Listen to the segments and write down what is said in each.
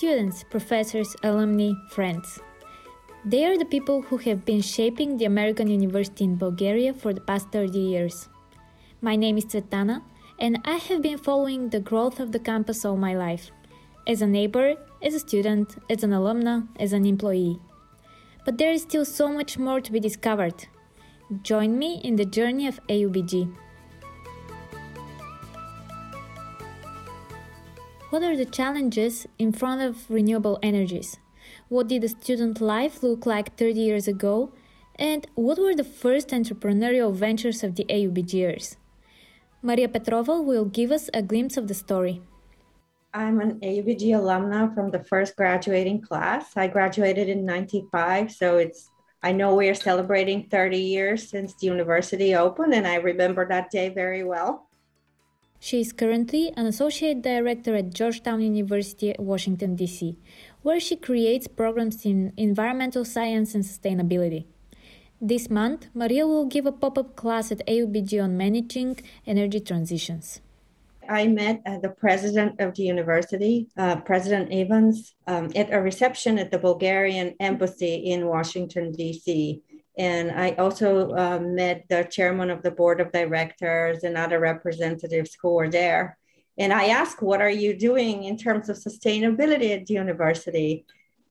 students, professors, alumni, friends. They are the people who have been shaping the American University in Bulgaria for the past 30 years. My name is Tsvetana, and I have been following the growth of the campus all my life as a neighbor, as a student, as an alumna, as an employee. But there is still so much more to be discovered. Join me in the journey of AUBG. What are the challenges in front of renewable energies? What did the student life look like 30 years ago? And what were the first entrepreneurial ventures of the AUBGers? Maria Petrova will give us a glimpse of the story. I'm an AUBG alumna from the first graduating class. I graduated in 95, so it's I know we are celebrating 30 years since the university opened, and I remember that day very well. She is currently an associate director at Georgetown University, Washington, D.C., where she creates programs in environmental science and sustainability. This month, Maria will give a pop up class at AUBG on managing energy transitions. I met uh, the president of the university, uh, President Evans, um, at a reception at the Bulgarian embassy in Washington, D.C. And I also uh, met the chairman of the board of directors and other representatives who were there. And I asked, What are you doing in terms of sustainability at the university?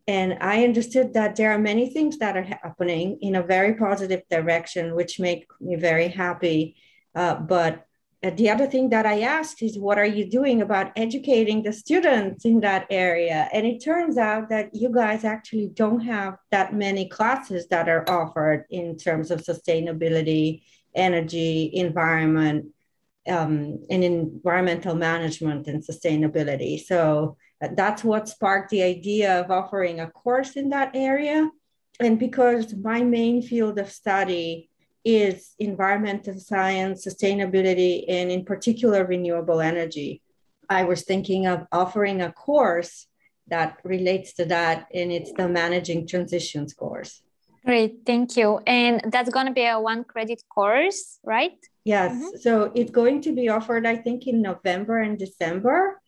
And I understood that there are many things that are happening in a very positive direction, which make me very happy. Uh, but uh, the other thing that I asked is, what are you doing about educating the students in that area? And it turns out that you guys actually don't have that many classes that are offered in terms of sustainability, energy, environment, um, and environmental management and sustainability. So uh, that's what sparked the idea of offering a course in that area. And because my main field of study is environmental science, sustainability, and in particular, renewable energy. I was thinking of offering a course that relates to that, and it's the Managing Transitions course. Great, thank you. And that's going to be a one credit course, right? Yes. Mm-hmm. So it's going to be offered, I think, in November and December.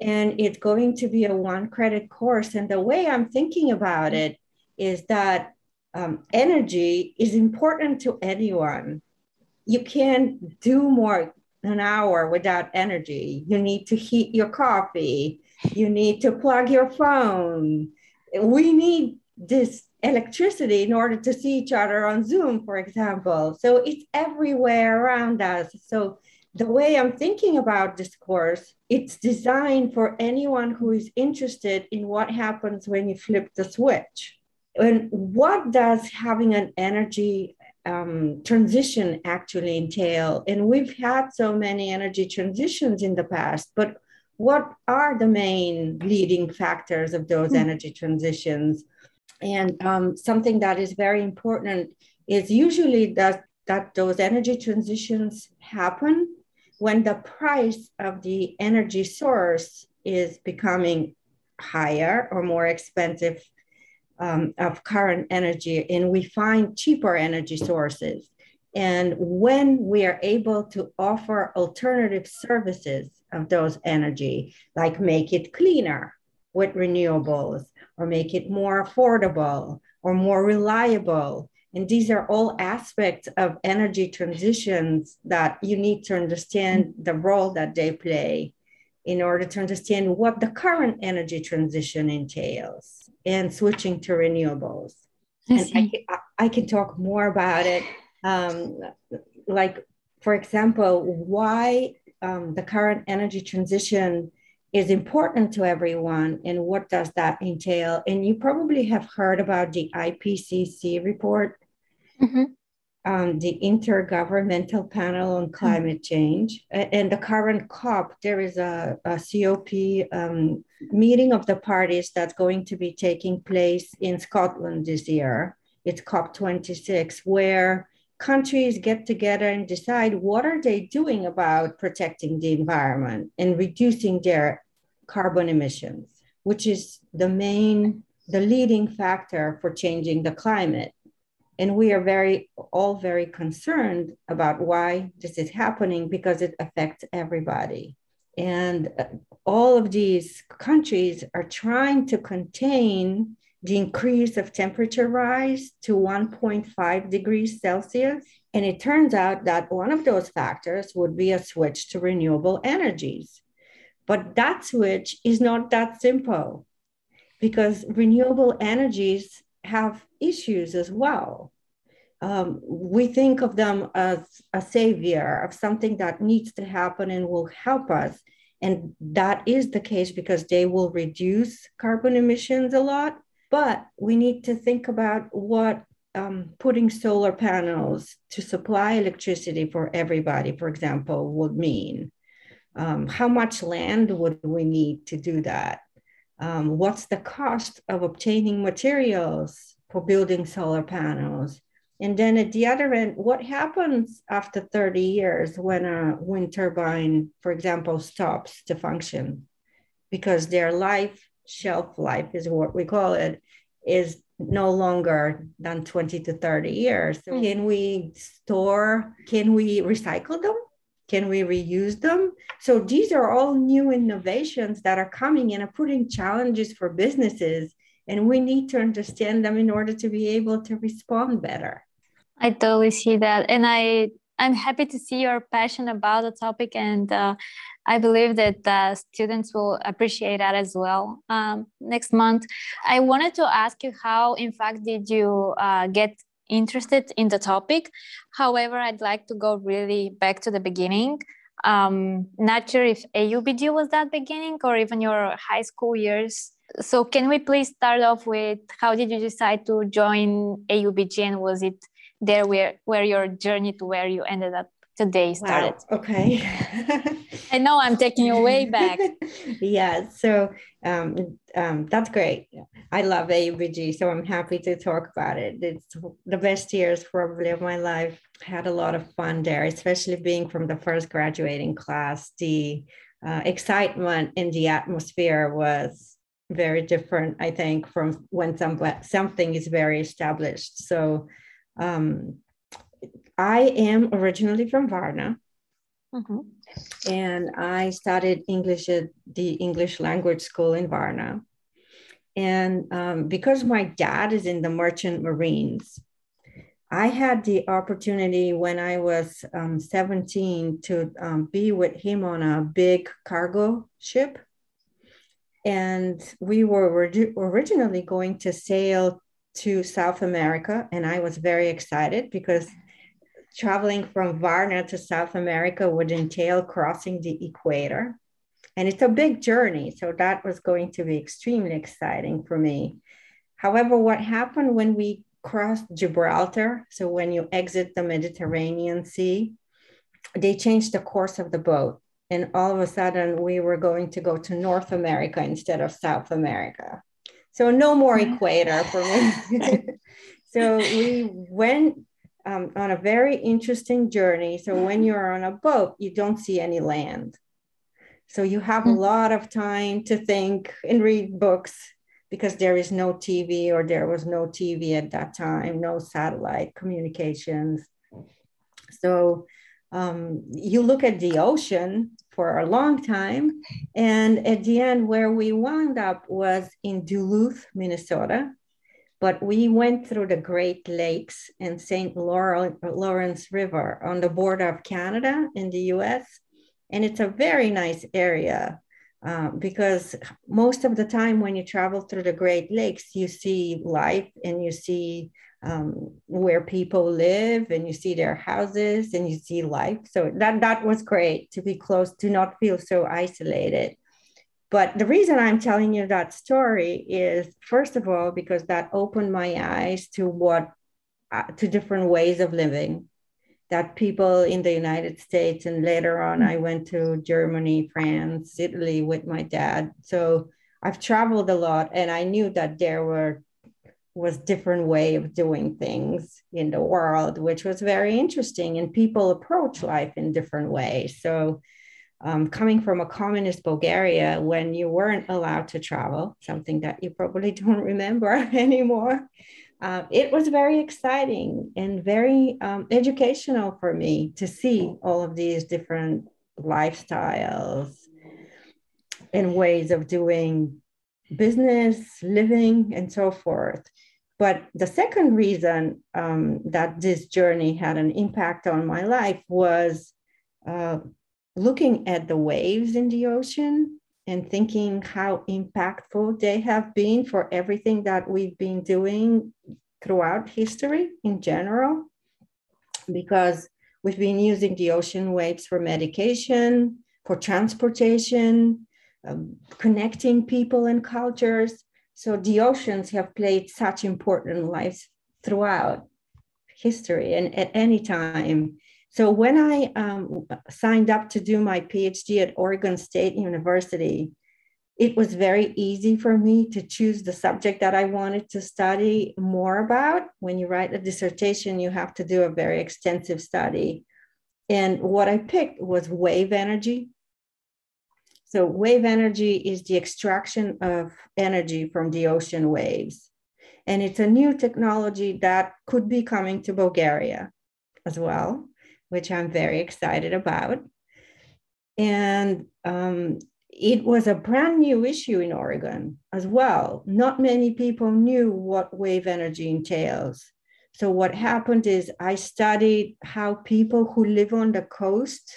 And it's going to be a one credit course. And the way I'm thinking about it is that um, energy is important to anyone. You can't do more than an hour without energy. You need to heat your coffee. You need to plug your phone. We need this electricity in order to see each other on Zoom, for example. So it's everywhere around us. So the way I'm thinking about this course, it's designed for anyone who is interested in what happens when you flip the switch and what does having an energy um, transition actually entail? And we've had so many energy transitions in the past, but what are the main leading factors of those mm. energy transitions? And um, something that is very important is usually that, that those energy transitions happen when the price of the energy source is becoming higher or more expensive um, of current energy and we find cheaper energy sources. And when we are able to offer alternative services of those energy, like make it cleaner with renewables, or make it more affordable or more reliable. And these are all aspects of energy transitions that you need to understand the role that they play in order to understand what the current energy transition entails and switching to renewables. I and I can, I can, talk more about it. Um, like, for example, why um, the current energy transition is important to everyone and what does that entail. And you probably have heard about the IPCC report. Mm-hmm um, the Intergovernmental Panel on Climate Change. And the current COP, there is a, a COP um, meeting of the parties that's going to be taking place in Scotland this year. It's COP26, where countries get together and decide what are they doing about protecting the environment and reducing their carbon emissions, which is the main, the leading factor for changing the climate and we are very all very concerned about why this is happening because it affects everybody And uh, all of these countries are trying to contain the increase of temperature rise to 1.5 degrees Celsius. And it turns out that one of those factors would be a switch to renewable energies. But that switch is not that simple because renewable energies have issues as well. Um, we think of them as a savior of something that needs to happen and will help us. And that is the case because they will reduce carbon emissions a lot. But we need to think about what um, putting solar panels to supply electricity for everybody, for example, would mean. Um, how much land would we need to do that? Um, what's the cost of obtaining materials for building solar panels? And then at the other end, what happens after 30 years when a wind turbine, for example, stops to function? Because their life, shelf life is what we call it, is no longer than 20 to 30 years. So mm. can we store, can we recycle them? Can we reuse them? So these are all new innovations that are coming and are putting challenges for businesses. And we need to understand them in order to be able to respond better. I totally see that. And I I'm happy to see your passion about the topic, and uh, I believe that the students will appreciate that as well. Um, next month, I wanted to ask you how, in fact, did you uh, get interested in the topic. However, I'd like to go really back to the beginning. Um, not sure if AUBG was that beginning or even your high school years. So, can we please start off with how did you decide to join AUBG and was it there where, where your journey to where you ended up today started? Wow. Okay. I know I'm taking you way back. yeah. So, um, um, that's great. I love AUBG, so I'm happy to talk about it. It's the best years probably of my life. I had a lot of fun there, especially being from the first graduating class. The uh, excitement in the atmosphere was very different, I think, from when some, something is very established. So um, I am originally from Varna. Mm-hmm. And I studied English at the English language school in Varna. And um, because my dad is in the merchant marines, I had the opportunity when I was um, 17 to um, be with him on a big cargo ship. And we were originally going to sail to South America. And I was very excited because traveling from Varna to South America would entail crossing the equator. And it's a big journey. So that was going to be extremely exciting for me. However, what happened when we crossed Gibraltar, so when you exit the Mediterranean Sea, they changed the course of the boat. And all of a sudden, we were going to go to North America instead of South America. So, no more mm-hmm. equator for me. so, we went um, on a very interesting journey. So when you're on a boat, you don't see any land. So you have a hmm. lot of time to think and read books because there is no TV or there was no TV at that time, no satellite communications. So um, you look at the ocean for a long time. And at the end, where we wound up was in Duluth, Minnesota but we went through the Great Lakes and St. Lawrence River on the border of Canada in the US. And it's a very nice area uh, because most of the time when you travel through the Great Lakes, you see life and you see um, where people live and you see their houses and you see life. So that, that was great to be close, to not feel so isolated. But the reason I'm telling you that story is, first of all, because that opened my eyes to what, uh, to different ways of living that people in the United States, and later on, I went to Germany, France, Italy with my dad. So I've traveled a lot, and I knew that there were was different way of doing things in the world, which was very interesting. And people approach life in different ways. So um, coming from a communist Bulgaria when you weren't allowed to travel, something that you probably don't remember anymore. Uh, it was very exciting and very um, educational for me to see all of these different lifestyles and ways of doing business, living, and so forth. But the second reason um, that this journey had an impact on my life was uh, looking at the waves in the ocean and thinking how impactful they have been for everything that we've been doing throughout history in general. Because we've been using the ocean waves for medication, for transportation, um, connecting people and cultures. So the oceans have played such important lives throughout history and at any time. So when I um, signed up to do my PhD at Oregon State University, it was very easy for me to choose the subject that I wanted to study more about. When you write a dissertation, you have to do a very extensive study. And what I picked was wave energy so, wave energy is the extraction of energy from the ocean waves. And it's a new technology that could be coming to Bulgaria as well, which I'm very excited about. And um, it was a brand new issue in Oregon as well. Not many people knew what wave energy entails. So, what happened is I studied how people who live on the coast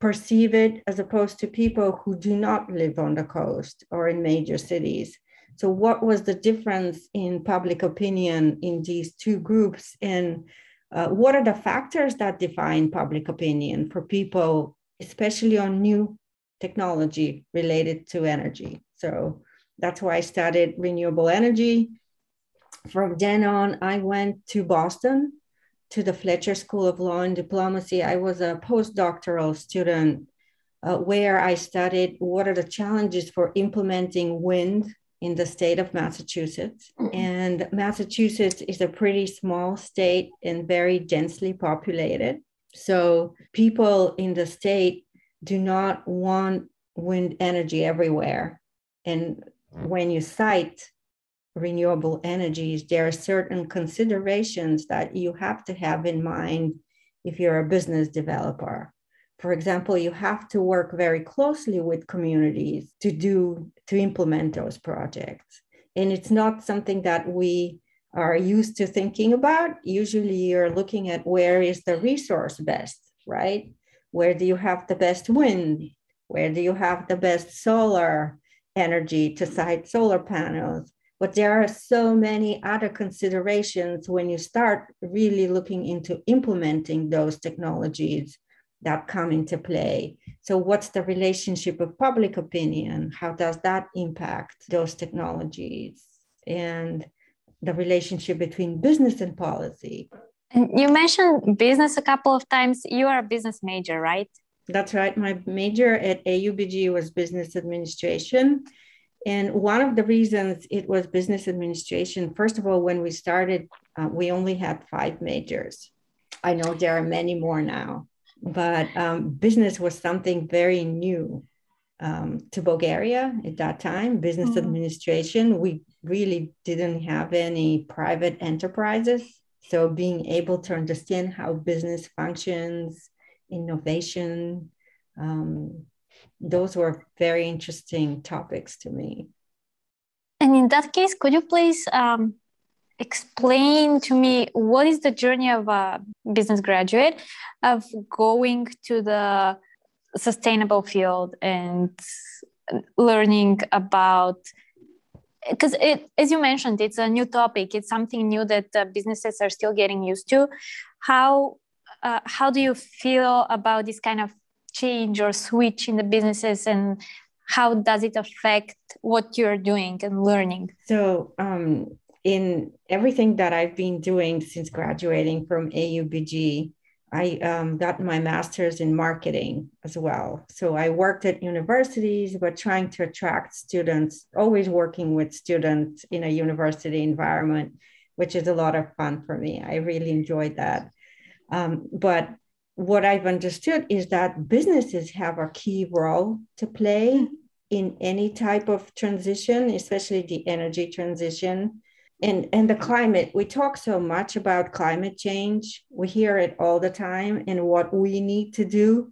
perceive it as opposed to people who do not live on the coast or in major cities. So, what was the difference in public opinion in these two groups? And uh, what are the factors that define public opinion for people, especially on new technology related to energy? So, that's why I started renewable energy. From then on, I went to Boston to the Fletcher School of Law and Diplomacy. I was a postdoctoral student uh, where I studied what are the challenges for implementing wind in the state of Massachusetts. Mm-hmm. And Massachusetts is a pretty small state and very densely populated. So people in the state do not want wind energy everywhere. And when you cite renewable energies, there are certain considerations that you have to have in mind if you're a business developer. For example, you have to work very closely with communities to do to implement those projects. And it's not something that we are used to thinking about. Usually you're looking at where is the resource best, right? Where do you have the best wind? Where do you have the best solar energy to site solar panels? But there are so many other considerations when you start really looking into implementing those technologies that come into play. So, what's the relationship of public opinion? How does that impact those technologies? And the relationship between business and policy. And you mentioned business a couple of times. You are a business major, right? That's right. My major at AUBG was business administration. And one of the reasons it was business administration, first of all, when we started, uh, we only had five majors. I know there are many more now, but um, business was something very new um, to Bulgaria at that time. Business mm-hmm. administration, we really didn't have any private enterprises. So being able to understand how business functions, innovation, um, those were very interesting topics to me. And in that case, could you please um, explain to me what is the journey of a business graduate of going to the sustainable field and learning about because it as you mentioned it's a new topic. It's something new that uh, businesses are still getting used to. How uh, how do you feel about this kind of change or switch in the businesses and how does it affect what you're doing and learning? So um, in everything that i've been doing since graduating from aubg i um, got my master's in marketing as well. So i worked at universities but trying to attract students always working with students in a university environment which is a lot of fun for me. I really enjoyed that. Um, but what I've understood is that businesses have a key role to play in any type of transition, especially the energy transition and, and the climate. We talk so much about climate change, we hear it all the time and what we need to do.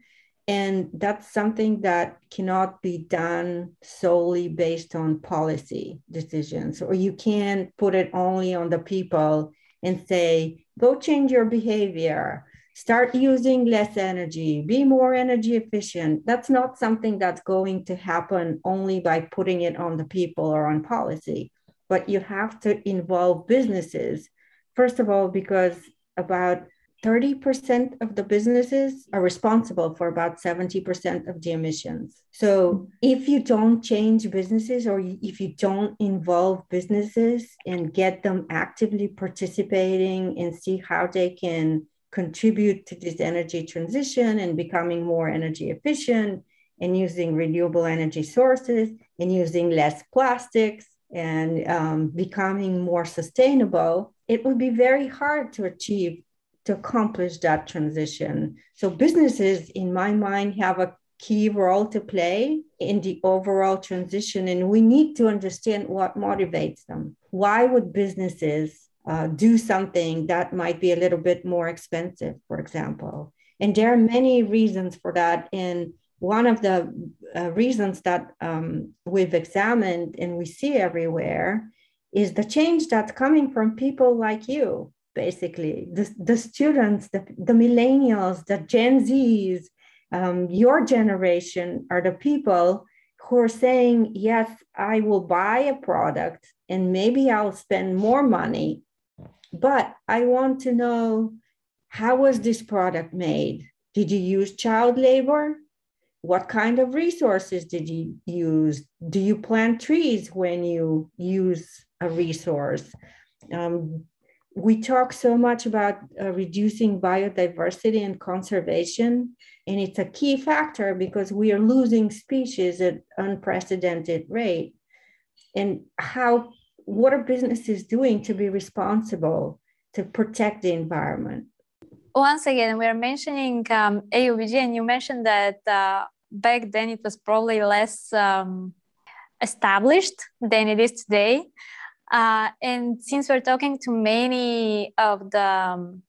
and that's something that cannot be done solely based on policy decisions. Or you can't put it only on the people and say go change your behavior. Start using less energy. Be more energy efficient. That's not something that's going to happen only by putting it on the people or on policy but you have to involve businesses first of all because about 30% of the businesses are responsible for about 70% of the emissions. So if you don't change businesses or if you don't involve businesses and get them actively participating and see how they can contribute to this energy transition and becoming more energy efficient and using renewable energy sources and using less plastics and um, becoming more sustainable, it would be very hard to achieve to accomplish that transition. So businesses, in my mind, have a key role to play in the overall transition, and we need to understand what motivates them. Why would businesses uh, do something that might be a little bit more expensive, for example? And there are many reasons for that. And one of the uh, reasons that um, we've examined and we see everywhere is the change that's coming from people like you basically. The, the students the, the millennials the gen z's um, your generation are the people who are saying yes i will buy a product and maybe i'll spend more money but i want to know how was this product made? Did you use child labor what kind of resources did you use? Do you plant trees when you use a resource? Um, we talk so much about uh, reducing biodiversity and conservation and it's a key factor because we are losing species at unprecedented rate. And how what are businesses doing to be responsible to protect the environment? Once again we're mentioning um, aubg and you mentioned that uh, back then it was probably less um, established than it is today uh, and since we're talking to many of the um,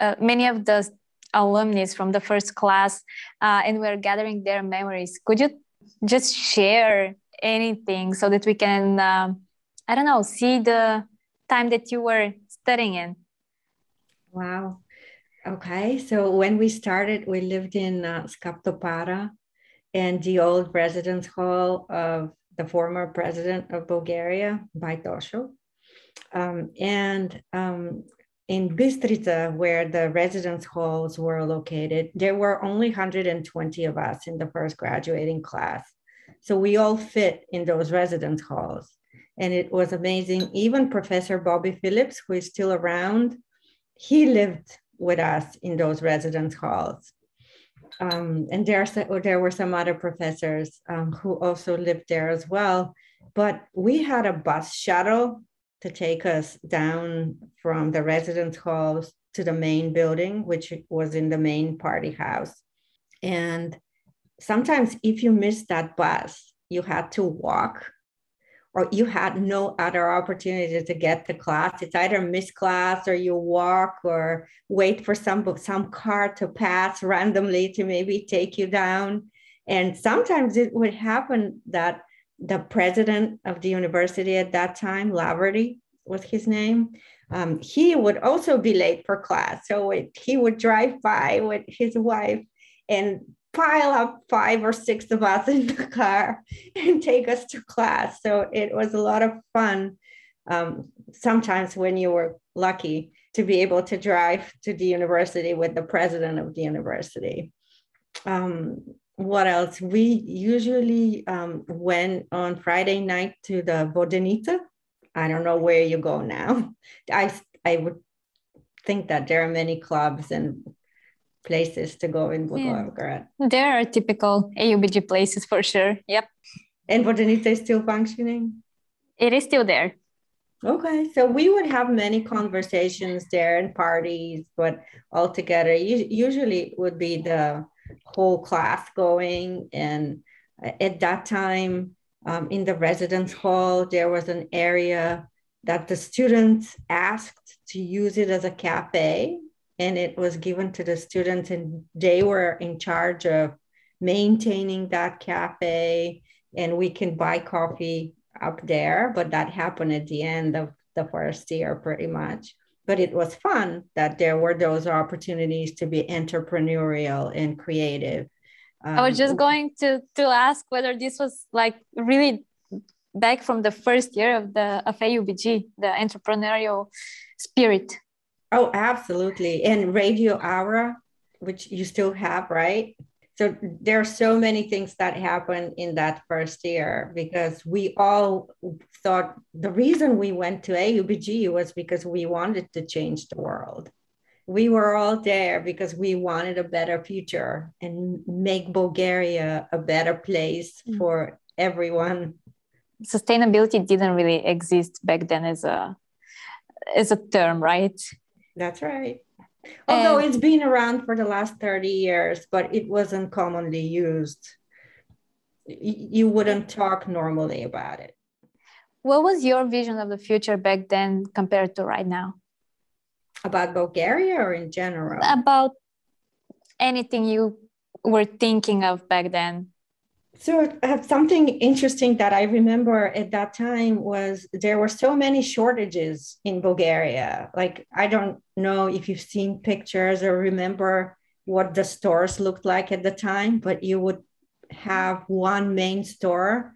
uh, many of the alumni from the first class, uh, and we're gathering their memories, could you just share anything so that we can, um, I don't know, see the time that you were studying in? Wow. Okay. So when we started, we lived in uh, Skaptopara and the old residence hall of the former president of Bulgaria, Baitosho. Um, and um, in Bistrica, where the residence halls were located, there were only 120 of us in the first graduating class. So we all fit in those residence halls. And it was amazing. Even Professor Bobby Phillips, who is still around, he lived with us in those residence halls um, and there, there were some other professors um, who also lived there as well. But we had a bus shuttle to take us down from the residence halls to the main building, which was in the main party house. And sometimes, if you missed that bus, you had to walk or you had no other opportunity to get to class. It's either miss class or you walk or wait for some some car to pass randomly to maybe take you down. And sometimes it would happen that the president of the university at that time, Laverty was his name, um, he would also be late for class. So it, he would drive by with his wife and pile up five or six of us in the car and take us to class. So it was a lot of fun. Um, sometimes when you were lucky to be able to drive to the university with the president of the university. Um, what else? We usually um, went on Friday night to the Vodenica. I don't know where you go now. I, I would think that there are many clubs and places to go in Blagoevgrad. Yeah. There are typical AUBG places for sure. Yep. And Vodenica is still functioning? It is still there. Okay, so we would have many conversations there and parties, but all together, usually would be the whole class going. And at that time, um, in the residence hall, there was an area that the students asked to use it as a cafe and it was given to the students and they were in charge of maintaining that cafe and we can buy coffee up there but that happened at the end of the first year pretty much. But it was fun that there were those opportunities to be entrepreneurial and creative. Um, i was just um, going to to ask whether this was like really back from the first year of the of aubg the entrepreneurial spirit oh absolutely and radio aura which you still have right so there are so many things that happened in that first year because we all thought the reason we went to AUBG was because we wanted to change the world. We were all there because we wanted a better future and make Bulgaria a better place mm. for everyone. Sustainability didn't really exist back then as a as a term, right? That's right. Although and, it's been around for the last 30 years, but it wasn't commonly used. You wouldn't talk normally about it. What was your vision of the future back then compared to right now? About Bulgaria or in general? About anything you were thinking of back then. So uh, something interesting that I remember at that time was there were so many shortages in Bulgaria. Like I don't know if you've seen pictures or remember what the stores looked like at the time, but you would have one main store,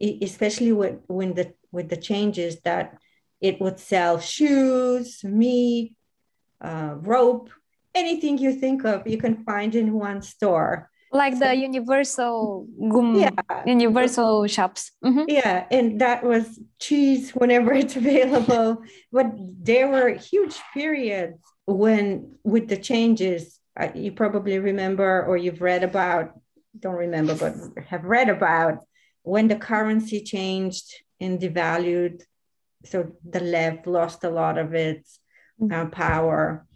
especially with when the with the changes that it would sell shoes, meat, uh, rope, anything you think of, you can find in one store like the universal gum, yeah. universal shops mm-hmm. yeah and that was cheese whenever it's available but there were huge periods when with the changes uh, you probably remember or you've read about don't remember but have read about when the currency changed and devalued so the lev lost a lot of its mm-hmm. uh, power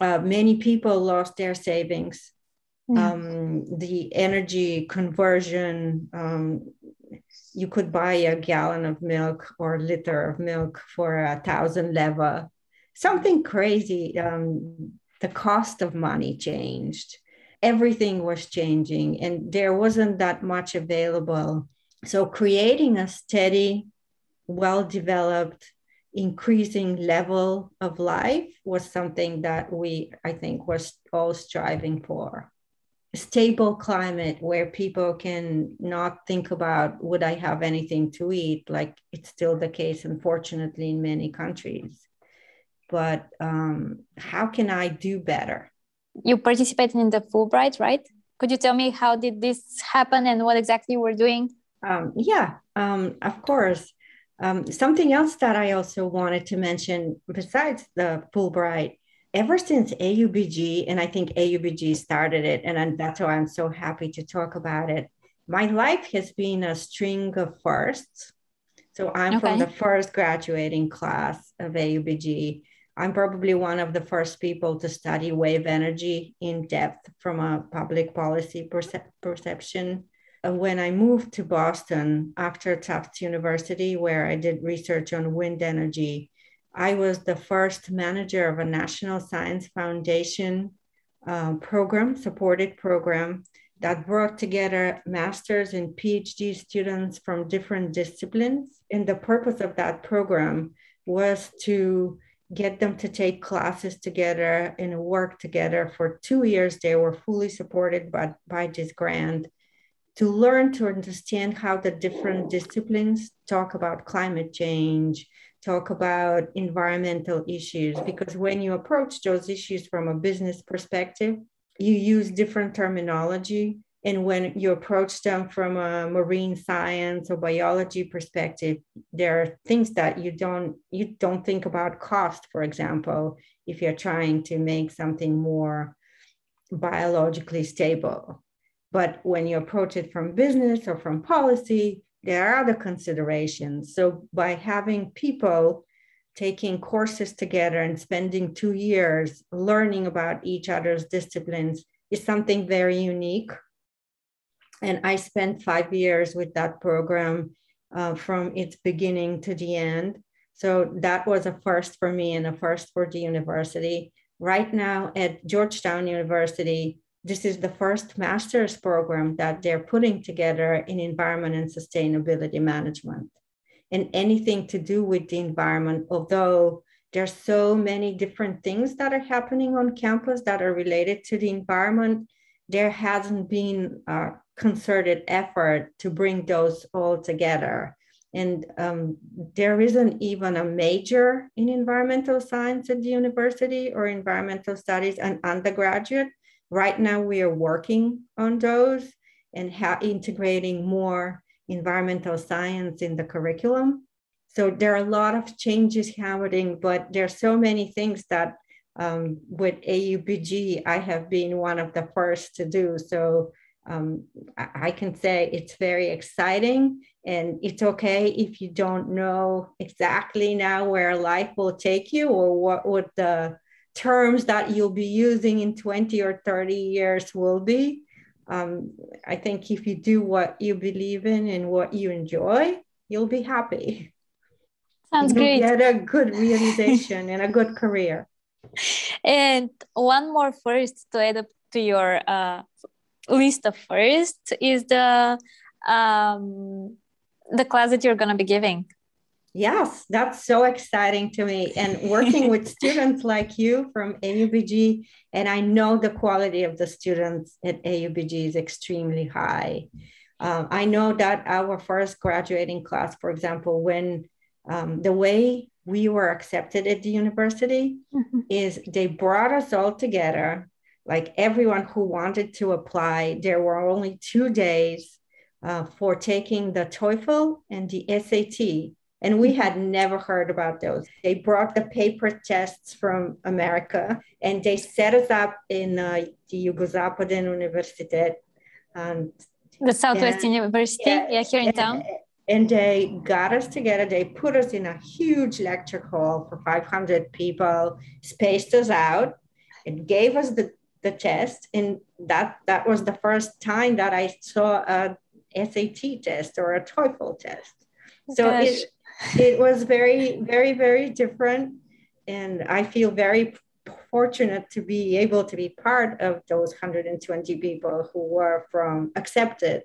uh, many people lost their savings um, the energy conversion. Um, you could buy a gallon of milk or liter of milk for a thousand leva, something crazy. Um, the cost of money changed. Everything was changing, and there wasn't that much available. So, creating a steady, well developed, increasing level of life was something that we, I think, was all striving for stable climate where people can not think about would i have anything to eat? Like it's still the case unfortunately in many countries. But um, how can i do better? You participated in the fulbright right? Could you tell me how did this happen and what exactly you were doing? Um, yeah um, of course. Um, something else that i also wanted to mention besides the fulbright ever since AUBG, and I think AUBG started it, and that's why I'm so happy to talk about it. My life has been a string of firsts. So I'm okay. from the first graduating class of AUBG. I'm probably one of the first people to study wave energy in depth from a public policy perce- perception. Uh, when I moved to Boston after Tufts University, where I did research on wind energy, I was the first manager of a National Science Foundation uh, program, supported program that brought together master's and PhD students from different disciplines. And the purpose of that program was to get them to take classes together and work together for two years. They were fully supported by, by this grant to learn to understand how the different disciplines talk about climate change, talk about environmental issues because when you approach those issues from a business perspective, you use different terminology. And when you approach them from a marine science or biology perspective, there are things that you don't you don't think about cost, for example, if you're trying to make something more biologically stable. But when you approach it from business or from policy, there are other considerations. So by having people taking courses together and spending two years learning about each other's disciplines is something very unique. And I spent five years with that program uh, from its beginning to the end. So that was a first for me and a first for the university. Right now at Georgetown University, this is the first master's program that they're putting together in environment and sustainability management. And anything to do with the environment, although there's so many different things that are happening on campus that are related to the environment, there hasn't been a concerted effort to bring those all together. And um, there isn't even a major in environmental science at the university or environmental studies an undergraduate. Right now, we are working on those and ha- integrating more environmental science in the curriculum. So there are a lot of changes happening, but there are so many things that um, with AUBG, I have been one of the first to do. So um, I can say it's very exciting and it's okay if you don't know exactly now where life will take you or what, would the terms that you'll be using in 20 or 30 years will be. Um, I think if you do what you believe in and what you enjoy, you'll be happy. Sounds you'll great. Get a good realization and a good career. And one more first to add up to your uh, list of first is the um, the class that you're going to be giving. Yes, that's so exciting to me. And working with students like you from AUBG, and I know the quality of the students at AUBG is extremely high. Um, I know that our first graduating class, for example, when um, the way we were accepted at the university mm-hmm. is they brought us all together, like everyone who wanted to apply. There were only two days uh, for taking the TOEFL and the SAT and we had never heard about those. They brought the paper tests from America and they set us up in uh, the Yugozapaden Universitet. Um, the Southwest and, University, yeah, yeah, here in and, town. And they got us together. They put us in a huge lecture hall for 500 people, spaced us out, and gave us the, the test. And that, that was the first time that I saw a SAT test or a TOEFL test. So it, it was very, very, very different. And I feel very fortunate to be able to be part of those 120 people who were from accepted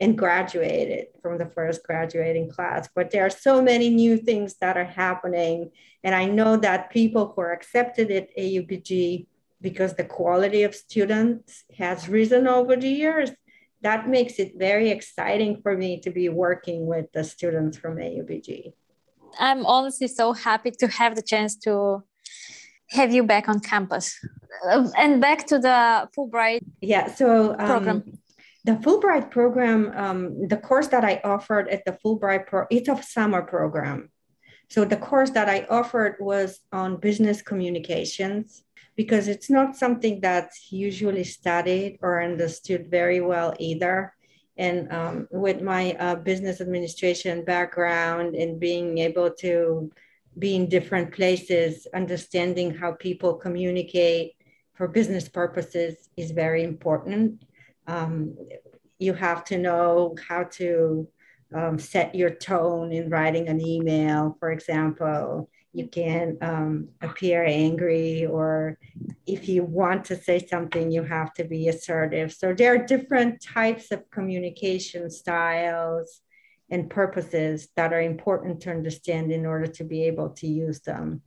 and graduated from the first graduating class. But there are so many new things that are happening. And I know that people who are accepted at AUBG, because the quality of students has risen over the years, that makes it very exciting for me to be working with the students from AUBG. I'm honestly so happy to have the chance to have you back on campus. Uh, and back to the Fulbright yeah, so um, program. The Fulbright program, um, the course that I offered at the Fulbright pro, it's a summer program. So the course that I offered was on business communications because it's not something that's usually studied or understood very well either. And um, with my uh, business administration background and being able to be in different places, understanding how people communicate for business purposes is very important. Um, you have to know how to um, set your tone in writing an email, for example you can um, appear angry or if you want to say something you have to be assertive. So there are different types of communication styles and purposes that are important to understand in order to be able to use them.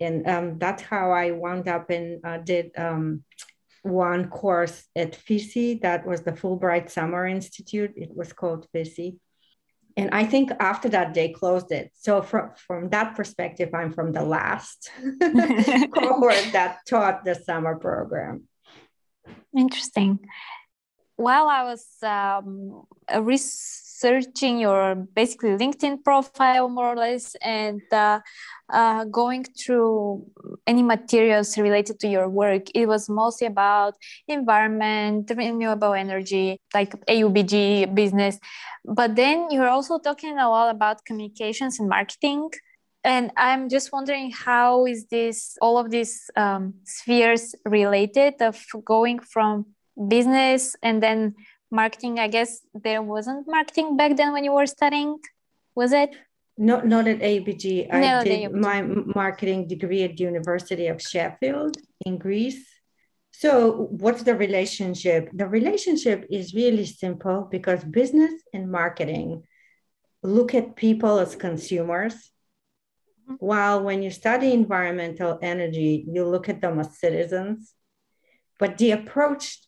And um, that's how i wound up and uh, did um, one course at FISI that was the fulbright summer institute. It was called FISI and I think after that they closed it. So from from that perspective, I'm from the last cohort that taught the summer program. Interesting. While I was um, researching your basically LinkedIn profile, more or less, and uh, uh, going through any materials related to your work, it was mostly about environment, renewable energy, like AUBG business. But then you're also talking a lot about communications and marketing. And I'm just wondering how is this all of these um, spheres related of going from business and then marketing? I guess there wasn't marketing back then when you were studying, was it? Not not at ABG. No, I did my marketing degree at the University of Sheffield in Greece. So, what's the relationship? The relationship is really simple because business and marketing look at people as consumers, mm-hmm. while when you study environmental energy, you look at them as citizens. But the approach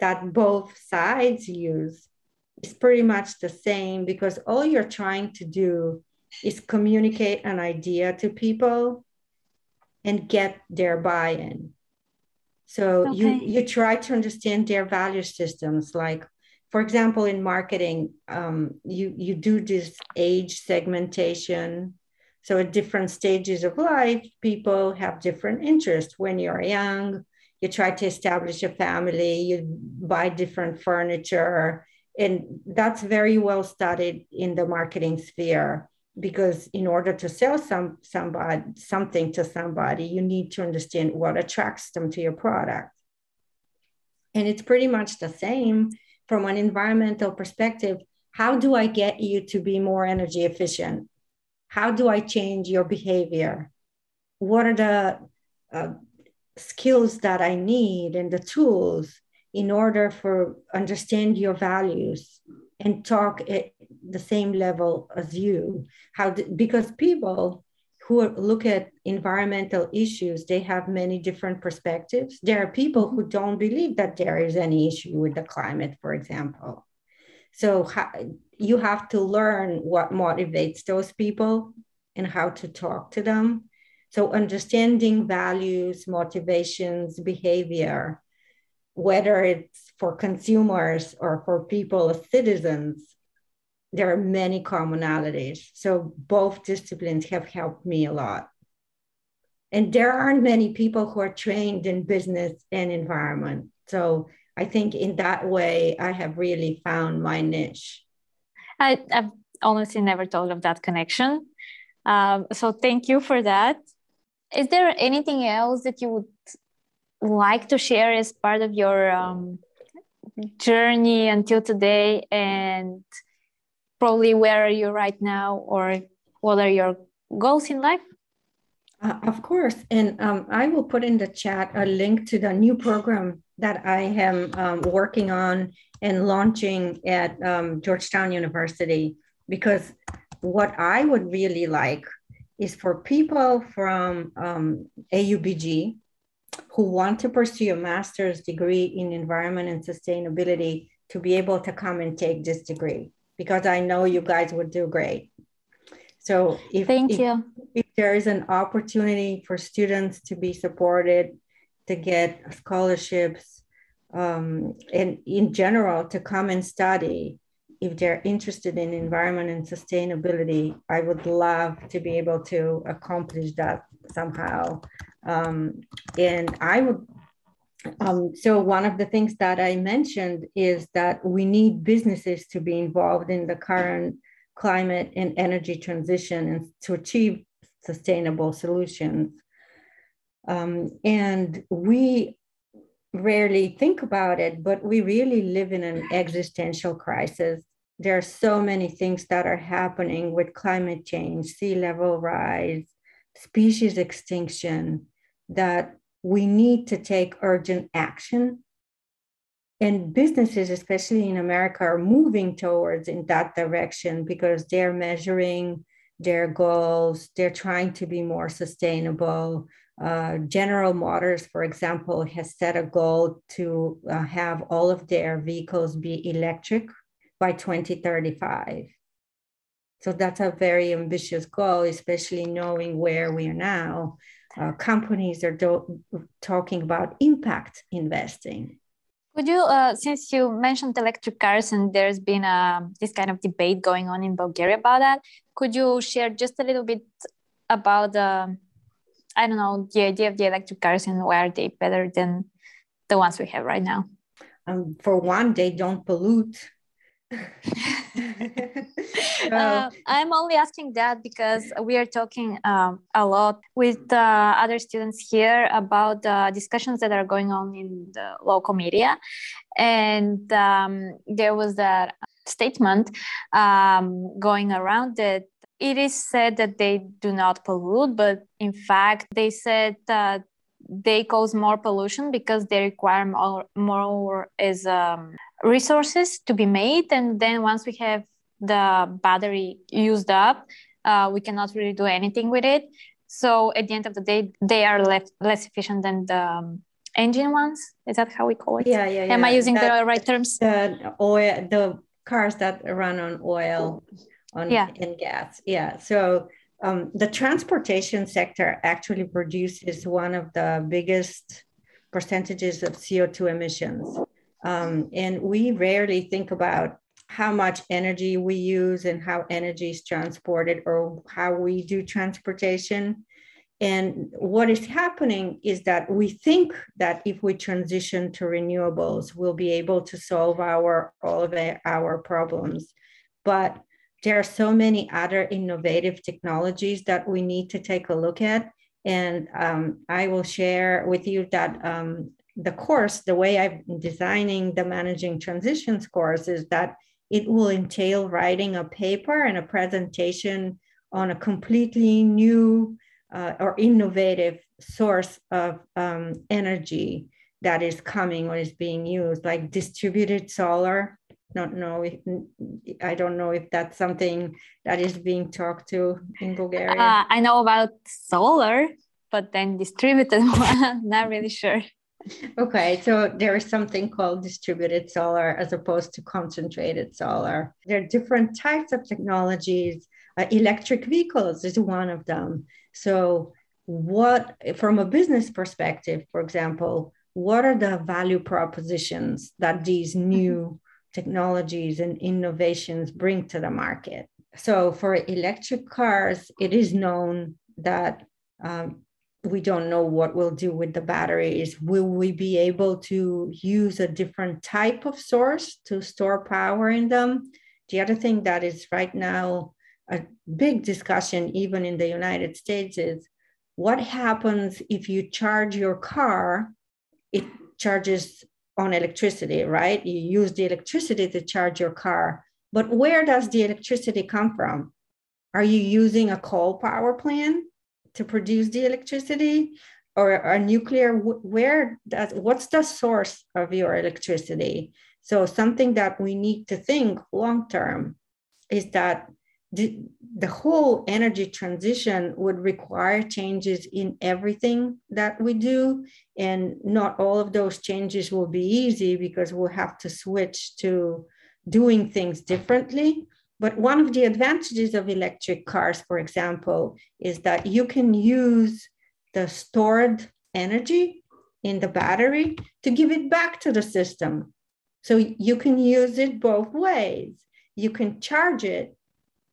that both sides use is pretty much the same because all you're trying to do is communicate an idea to people and get their buy-in. So okay. you you try to understand their value systems. Like, for example, in marketing, um, you you do this age segmentation. So at different stages of life, people have different interests. When you're young, you try to establish a family, you buy different furniture, and that's very well studied in the marketing sphere because in order to sell some somebody something to somebody you need to understand what attracts them to your product. And it's pretty much the same from an environmental perspective. How do i get you to be more energy efficient? How do i change your behavior? What are the uh, skills that i need and the tools in order for understand your values and talk at the same level as you. How the, because people who look at environmental issues they have many different perspectives. There are people who don't believe that there is any issue with the climate for example. So you have to learn what motivates those people and how to talk to them. So understanding values motivations behavior whether it's for consumers or for people as citizens, there are many commonalities. So both disciplines have helped me a lot. And there aren't many people who are trained in business and environment. So I think in that way, I have really found my niche. I, have honestly never thought of that connection. Um, so thank you for that. Is there anything else that you would like to share as part of your um, journey until today and probably where are you right now or what are your goals in life? Uh, of course. And um, i will put in the chat a link to the new program that i am um, working on and launching at um, georgetown university because what i would really like is for people from um, aubg who want to pursue a master's degree in environment and sustainability to be able to come and take this degree because I know you guys would do great. So if, Thank if, you. if there is an opportunity for students to be supported, to get scholarships, um, and in general to come and study, if they're interested in environment and sustainability, I would love to be able to accomplish that somehow. Um, and I would, um, so one of the things that I mentioned is that we need businesses to be involved in the current climate and energy transition and to achieve sustainable solutions. Um, and we rarely think about it, but we really live in an existential crisis. There are so many things that are happening with climate change, sea level rise, species extinction, that we need to take urgent action. And businesses, especially in America, are moving towards in that direction because they're measuring their goals, they're trying to be more sustainable. Uh, General Motors, for example, has set a goal to uh, have all of their vehicles be electric by 2035. So that's a very ambitious goal, especially knowing where we are now uh, companies are do- talking about impact investing. Could you, uh, since you mentioned electric cars and there's been a, this kind of debate going on in Bulgaria about that, could you share just a little bit about the, I don't know, the idea of the electric cars and why are they better than the ones we have right now? Um, for one, they don't pollute uh, I'm only asking that because we are talking um, a lot with uh, other students here about the discussions that are going on in the local media. And um, there was that statement um, going around that it is said that they do not pollute, but in fact, they said that they cause more pollution because they require more more as um, resources to be made and then once we have the battery used up uh, we cannot really do anything with it so at the end of the day they are less less efficient than the um, engine ones is that how we call it yeah yeah, yeah. am i using that, the right terms the oil the cars that run on oil on yeah. and gas yeah so um, the transportation sector actually produces one of the biggest percentages of CO2 emissions. Um, and we rarely think about how much energy we use and how energy is transported or how we do transportation. And what is happening is that we think that if we transition to renewables, we'll be able to solve our all of our problems. But there are so many other innovative technologies that we need to take a look at. And um, I will share with you that um, the course, the way I'm designing the Managing Transitions course, is that it will entail writing a paper and a presentation on a completely new uh, or innovative source of um, energy that is coming or is being used, like distributed solar not know if I don't know if that's something that is being talked to in Bulgaria. Uh, I know about solar, but then distributed one, not really sure. Okay, so there is something called distributed solar as opposed to concentrated solar. There are different types of technologies. Uh, electric vehicles is one of them. So, what, from a business perspective, for example, what are the value propositions that these new technologies and innovations bring to the market. So for electric cars, it is known that um, we don't know what we'll do with the batteries. Will we be able to use a different type of source to store power in them? The other thing that is right now a big discussion, even in the United States, is what happens if you charge your car? It charges on electricity, right? You use the electricity to charge your car. But where does the electricity come from? Are you using a coal power plant to produce the electricity or a nuclear? Where does what's the source of your electricity? So something that we need to think long term is that the, the whole energy transition would require changes in everything that we do. And not all of those changes will be easy because we'll have to switch to doing things differently. But one of the advantages of electric cars, for example, is that you can use the stored energy in the battery to give it back to the system. So you can use it both ways. You can charge it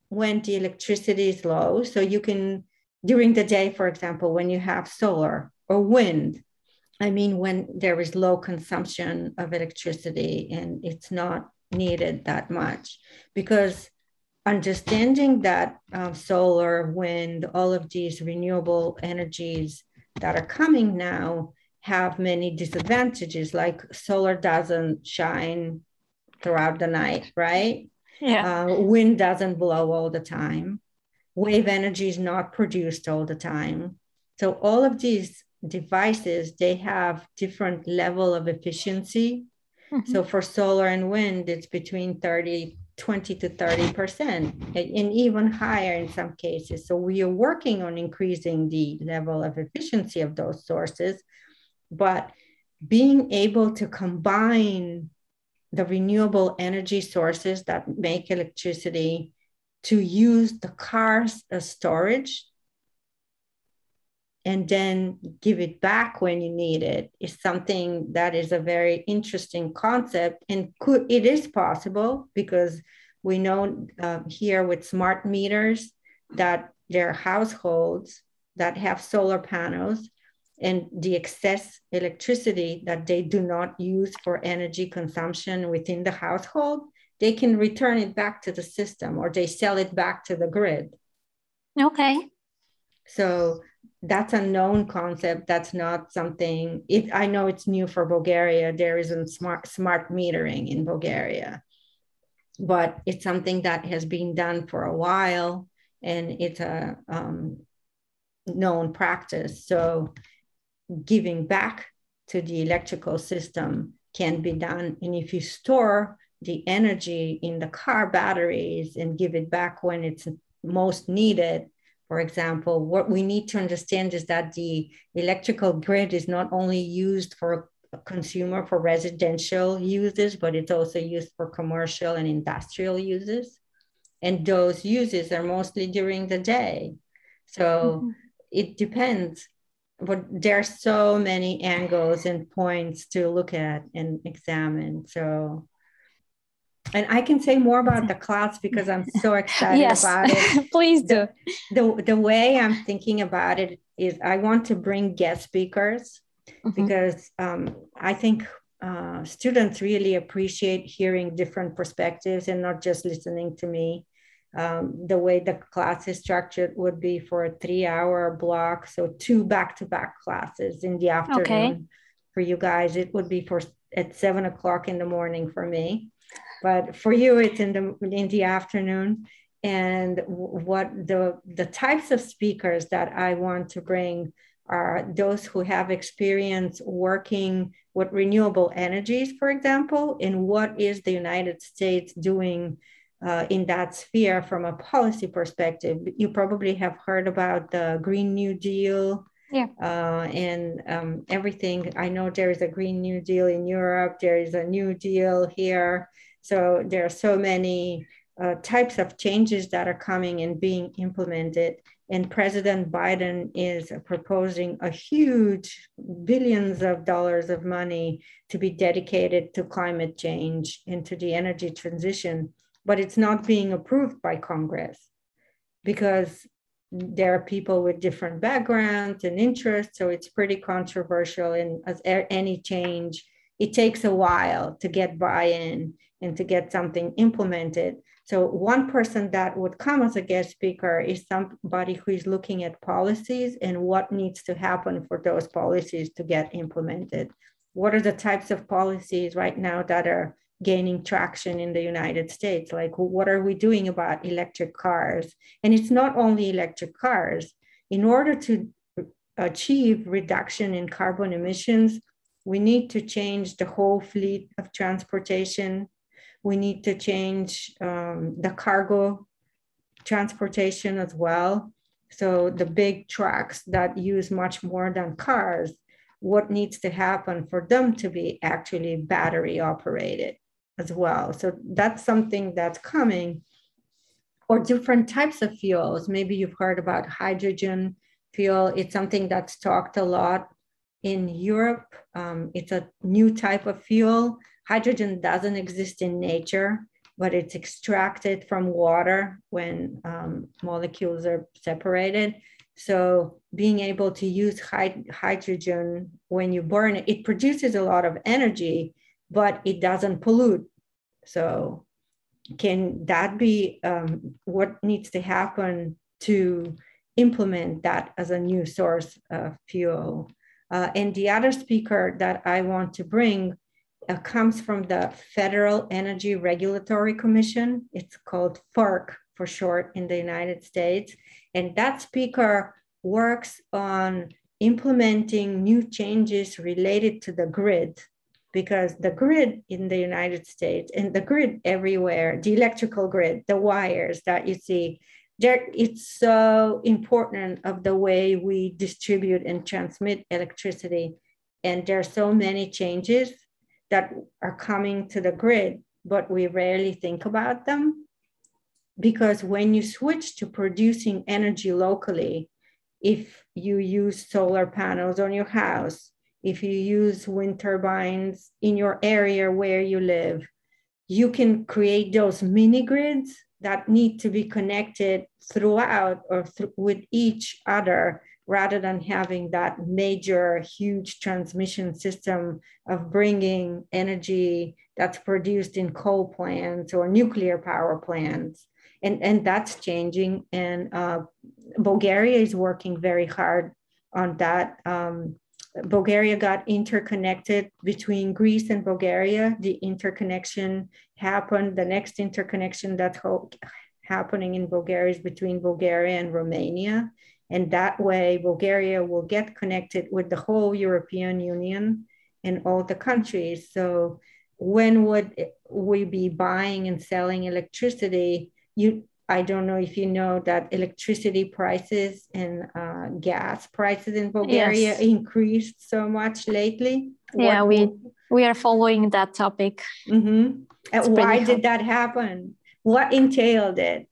when the electricity is low. So you can, during the day, for example, when you have solar or wind, I mean, when there is low consumption of electricity and it's not needed that much, because understanding that uh, solar, wind, all of these renewable energies that are coming now have many disadvantages, like solar doesn't shine throughout the night, right? Yeah. Uh, wind doesn't blow all the time. Wave energy is not produced all the time. So all of these devices, they have different level of efficiency. Mm-hmm. So for solar and wind, it's between 30, 20 to 30%, and even higher in some cases. So we are working on increasing the level of efficiency of those sources. But being able to combine the renewable energy sources that make electricity to use the cars as storage and then give it back when you need it is something that is a very interesting concept and could it is possible because we know uh, here with smart meters that there are households that have solar panels and the excess electricity that they do not use for energy consumption within the household, they can return it back to the system or they sell it back to the grid. Okay. So that's a known concept. That's not something. It, I know it's new for Bulgaria. There isn't smart smart metering in Bulgaria, but it's something that has been done for a while, and it's a um, known practice. So giving back to the electrical system can be done. And if you store the energy in the car batteries and give it back when it's most needed, for example, what we need to understand is that the electrical grid is not only used for consumer for residential uses, but it's also used for commercial and industrial uses. And those uses are mostly during the day. So mm-hmm. it depends. But there are so many angles and points to look at and examine. So and I can say more about the class because I'm so excited yes. about it. Please do. The, the, the way I'm thinking about it is I want to bring guest speakers mm-hmm. because um, I think uh, students really appreciate hearing different perspectives and not just listening to me. Um, the way the class is structured would be for a three hour block, so two back to back classes in the afternoon. Okay. For you guys, it would be for at seven o'clock in the morning for me but for you it's in the in the afternoon and what the the types of speakers that i want to bring are those who have experience working with renewable energies for example and what is the united states doing uh, in that sphere from a policy perspective you probably have heard about the green new deal yeah. Uh, and um, everything. I know there is a Green New Deal in Europe, there is a New Deal here. So there are so many uh, types of changes that are coming and being implemented. And President Biden is proposing a huge billions of dollars of money to be dedicated to climate change and to the energy transition, but it's not being approved by Congress because there are people with different backgrounds and interests. So it's pretty controversial. And as any change, it takes a while to get buy in and to get something implemented. So one person that would come as a guest speaker is somebody who is looking at policies and what needs to happen for those policies to get implemented. What are the types of policies right now that are gaining traction in the United States? Like what are we doing about electric cars? And it's not only electric cars. In order to achieve reduction in carbon emissions, we need to change the whole fleet of transportation we need to change um, the cargo transportation as well. So the big trucks that use much more than cars, what needs to happen for them to be actually battery operated as well? So that's something that's coming. Or different types of fuels. Maybe you've heard about hydrogen fuel. It's something that's talked a lot in Europe. Um, it's a new type of fuel hydrogen doesn't exist in nature, but it's extracted from water when um, molecules are separated. So being able to use hydrogen when you burn it, it produces a lot of energy, but it doesn't pollute. So can that be um, what needs to happen to implement that as a new source of fuel? Uh, and the other speaker that I want to bring uh, comes from the Federal Energy Regulatory Commission. It's called FERC for short in the United States. And that speaker works on implementing new changes related to the grid because the grid in the United States and the grid everywhere, the electrical grid, the wires that you see, it's so important of the way we distribute and transmit electricity. And there are so many changes that are coming to the grid, but we rarely think about them. Because when you switch to producing energy locally, if you use solar panels on your house, if you use wind turbines in your area where you live, you can create those mini grids that need to be connected throughout or th- with each other rather than having that major, huge transmission system of bringing energy that's produced in coal plants or nuclear power plants. And, and that's changing. And uh, Bulgaria is working very hard on that. Um, Bulgaria got interconnected between Greece and Bulgaria. The interconnection happened. The next interconnection that's happening in Bulgaria is between Bulgaria and Romania. And that way, Bulgaria will get connected with the whole European Union and all the countries. So, when would we be buying and selling electricity? You, I don't know if you know that electricity prices and uh, gas prices in Bulgaria yes. increased so much lately. Yeah, what, we we are following that topic. Mm-hmm. why did that happen? What entailed it?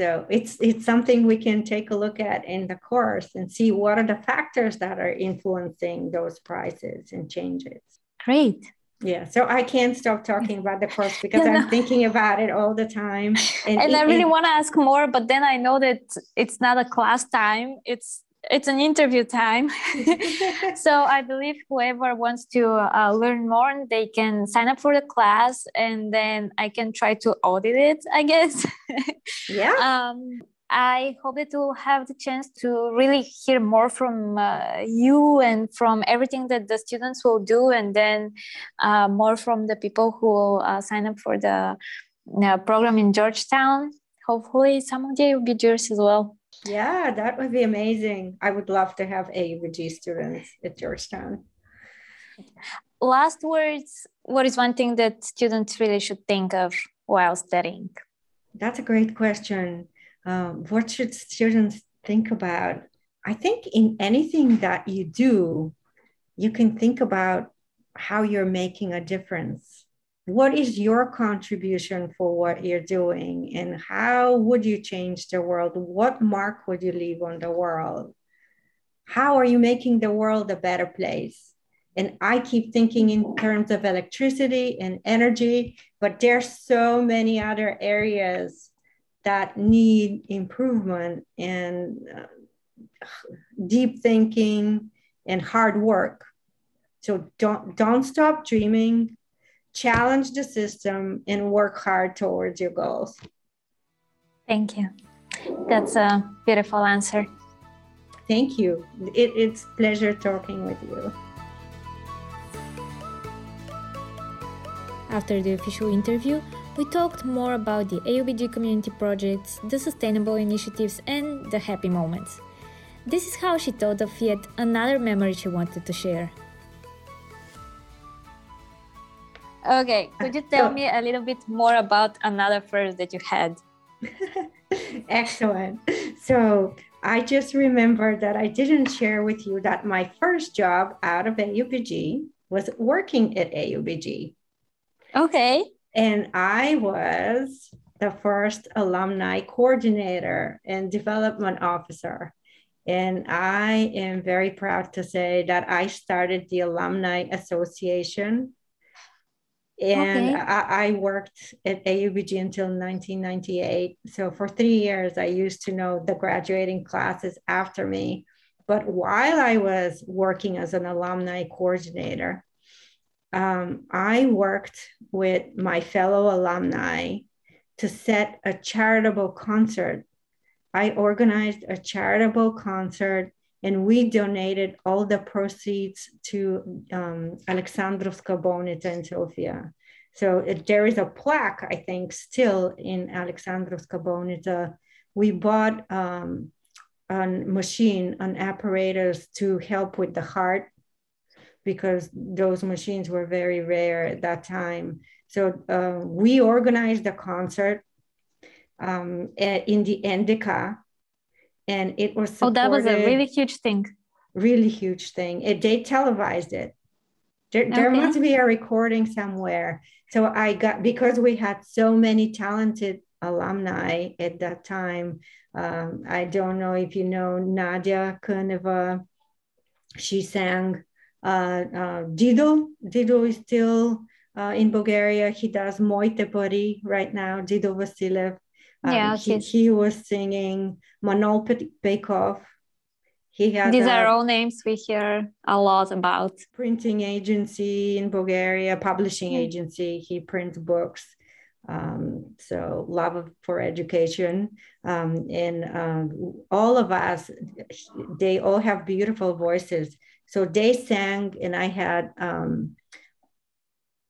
So it's it's something we can take a look at in the course and see what are the factors that are influencing those prices and changes. Great. Yeah, so I can't stop talking about the course because yeah, I'm thinking about it all the time. And, and it, I really want to ask more, but then I know that it's not a class time. It's it's an interview time. so I believe whoever wants to uh, learn more, they can sign up for the class, and then I can try to audit it. I guess. yeah. Um, I hope that we'll have the chance to really hear more from uh, you and from everything that the students will do, and then uh, more from the people who will uh, sign up for the uh, program in Georgetown. Hopefully, some of you will be yours as well. Yeah, that would be amazing. I would love to have AUBG students at Georgetown. Last words What is one thing that students really should think of while studying? That's a great question. Um, what should students think about? I think in anything that you do, you can think about how you're making a difference what is your contribution for what you're doing? And how would you change the world? What mark would you leave on the world? How are you making the world a better place? And i keep thinking in terms of electricity and energy but there's so many other areas that need improvement and uh, deep thinking and hard work. So don't don't stop dreaming challenge the system, and work hard towards your goals. Thank you. That's a beautiful answer. Thank you. It, it's pleasure talking with you. After the official interview, we talked more about the AUBG community projects, the sustainable initiatives, and the happy moments. This is how she thought of yet another memory she wanted to share. Okay, could you tell so, me a little bit more about another first that you had? Excellent. So I just remember that I didn't share with you that my first job out of AUBG was working at AUBG. Okay. And I was the first alumni coordinator and development officer. And I am very proud to say that I started the Alumni Association and okay. I, I, worked at AUBG until 1998. So for three years, I used to know the graduating classes after me. But while I was working as an alumni coordinator, um, I worked with my fellow alumni to set a charitable concert. I organized a charitable concert and we donated all the proceeds to um, Alexandrovska in Sofia. So it, there is a plaque, I think, still in Alexandrovska Bolnica. We bought um, a machine, an apparatus to help with the heart because those machines were very rare at that time. So uh, we organized the concert um, in the Endika and it was supported. oh that was a really huge thing. Really huge thing. It, they televised it. There, okay. there must be a recording somewhere. So i got because we had so many talented alumni at that time um, i don't know if you know nadia kuneva she sang uh, uh, dido. Dido is still uh, in bulgaria. He does Moj te pari right now dido vasilev um, yeah, he, he was singing Manol Peikov. He had These are all names we hear a lot about. Printing agency in Bulgaria, publishing agency. He prints books. Um, so love for education um, and um, all of us they all have beautiful voices so they sang and i had um,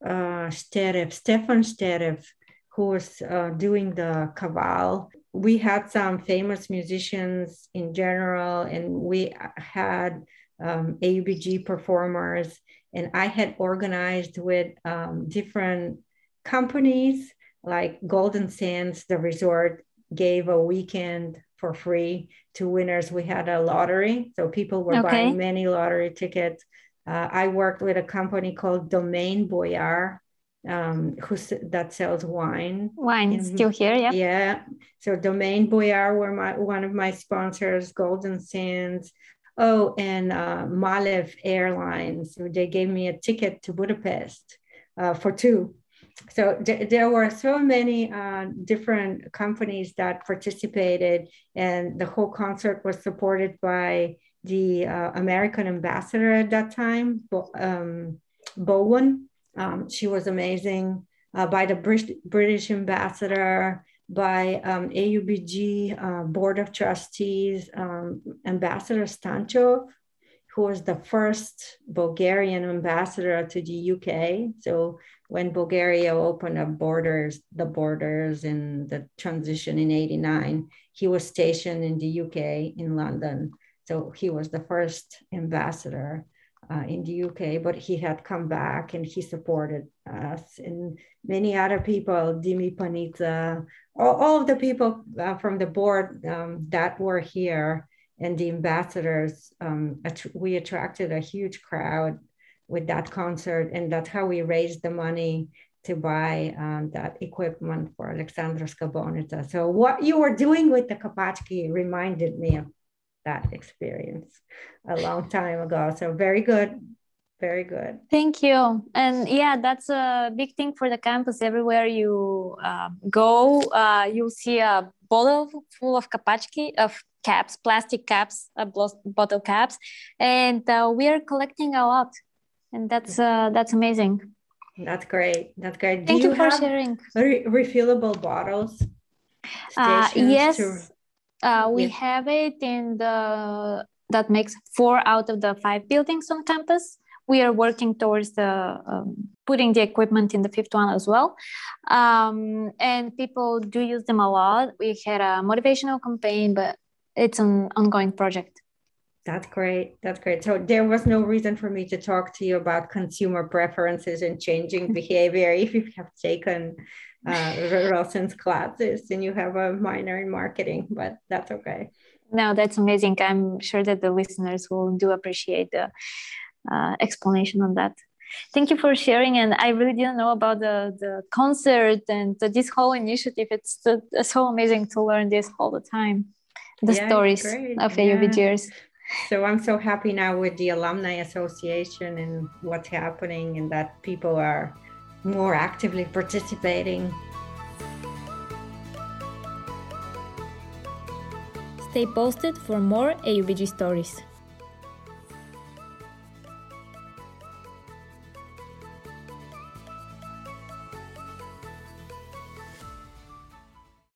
uh, Sterev, stefan sterev who was uh, doing the cabal. We had some famous musicians in general, and we had um, AUBG performers. And I had organized with um, different companies like Golden Sands, the resort gave a weekend for free to winners. We had a lottery, so people were okay. buying many lottery tickets. Uh, I worked with a company called Domaine Boyar, um, who that sells wine. Wine in, still here, yeah. Yeah. So Domaine Boyar were my one of my sponsors. Golden Sands. Oh, and uh, Malev Airlines. They gave me a ticket to Budapest uh, for two so th- there were so many uh, different companies that participated, and the whole concert was supported by the uh, American ambassador at that time, Bo- um, Bohlen. Um, she was amazing. Uh, by the British, British ambassador, by um, AUBG uh, Board of Trustees, um, Ambassador Stanchov, who was the first Bulgarian ambassador to the UK. So when Bulgaria opened up borders, the borders in the transition in 89, he was stationed in the UK in London. So he was the first ambassador uh, in the UK, but he had come back and he supported us and many other people, Dimi Panitza, all, all of the people uh, from the board um, that were here and the ambassadors, um, att- we attracted a huge crowd with that concert, and that's how we raised the money to buy um, that equipment for Alexandrovska Bolnica. So what you were doing with the Kapachki reminded me of that experience a long time ago. So very good, very good. Thank you. And yeah, that's a big thing for the campus. Everywhere you uh, go, uh, you'll see a bottle full of Kapachki of caps, plastic caps, uh, bottle caps, and uh, we are collecting a lot and that's uh, that's amazing that's great that's great thank you, you, for sharing re- refillable bottles uh, yes to... uh, we yes. have it in the that makes four out of the five buildings on campus we are working towards the um, putting the equipment in the fifth one as well um, and people do use them a lot we had a motivational campaign but it's an ongoing project that's great. That's great. So there was no reason for me to talk to you about consumer preferences and changing behavior if you have taken uh, Rosen's classes and you have a minor in marketing, but that's okay. No, that's amazing. I'm sure that the listeners will do appreciate the uh, explanation on that. Thank you for sharing. And I really didn't know about the, the concert and the, this whole initiative. It's so amazing to learn this all the time. The yeah, stories of. Yeah so I'm so happy now with the Alumni Association and what's happening, and that people are more actively participating. Stay posted for more AUBG stories.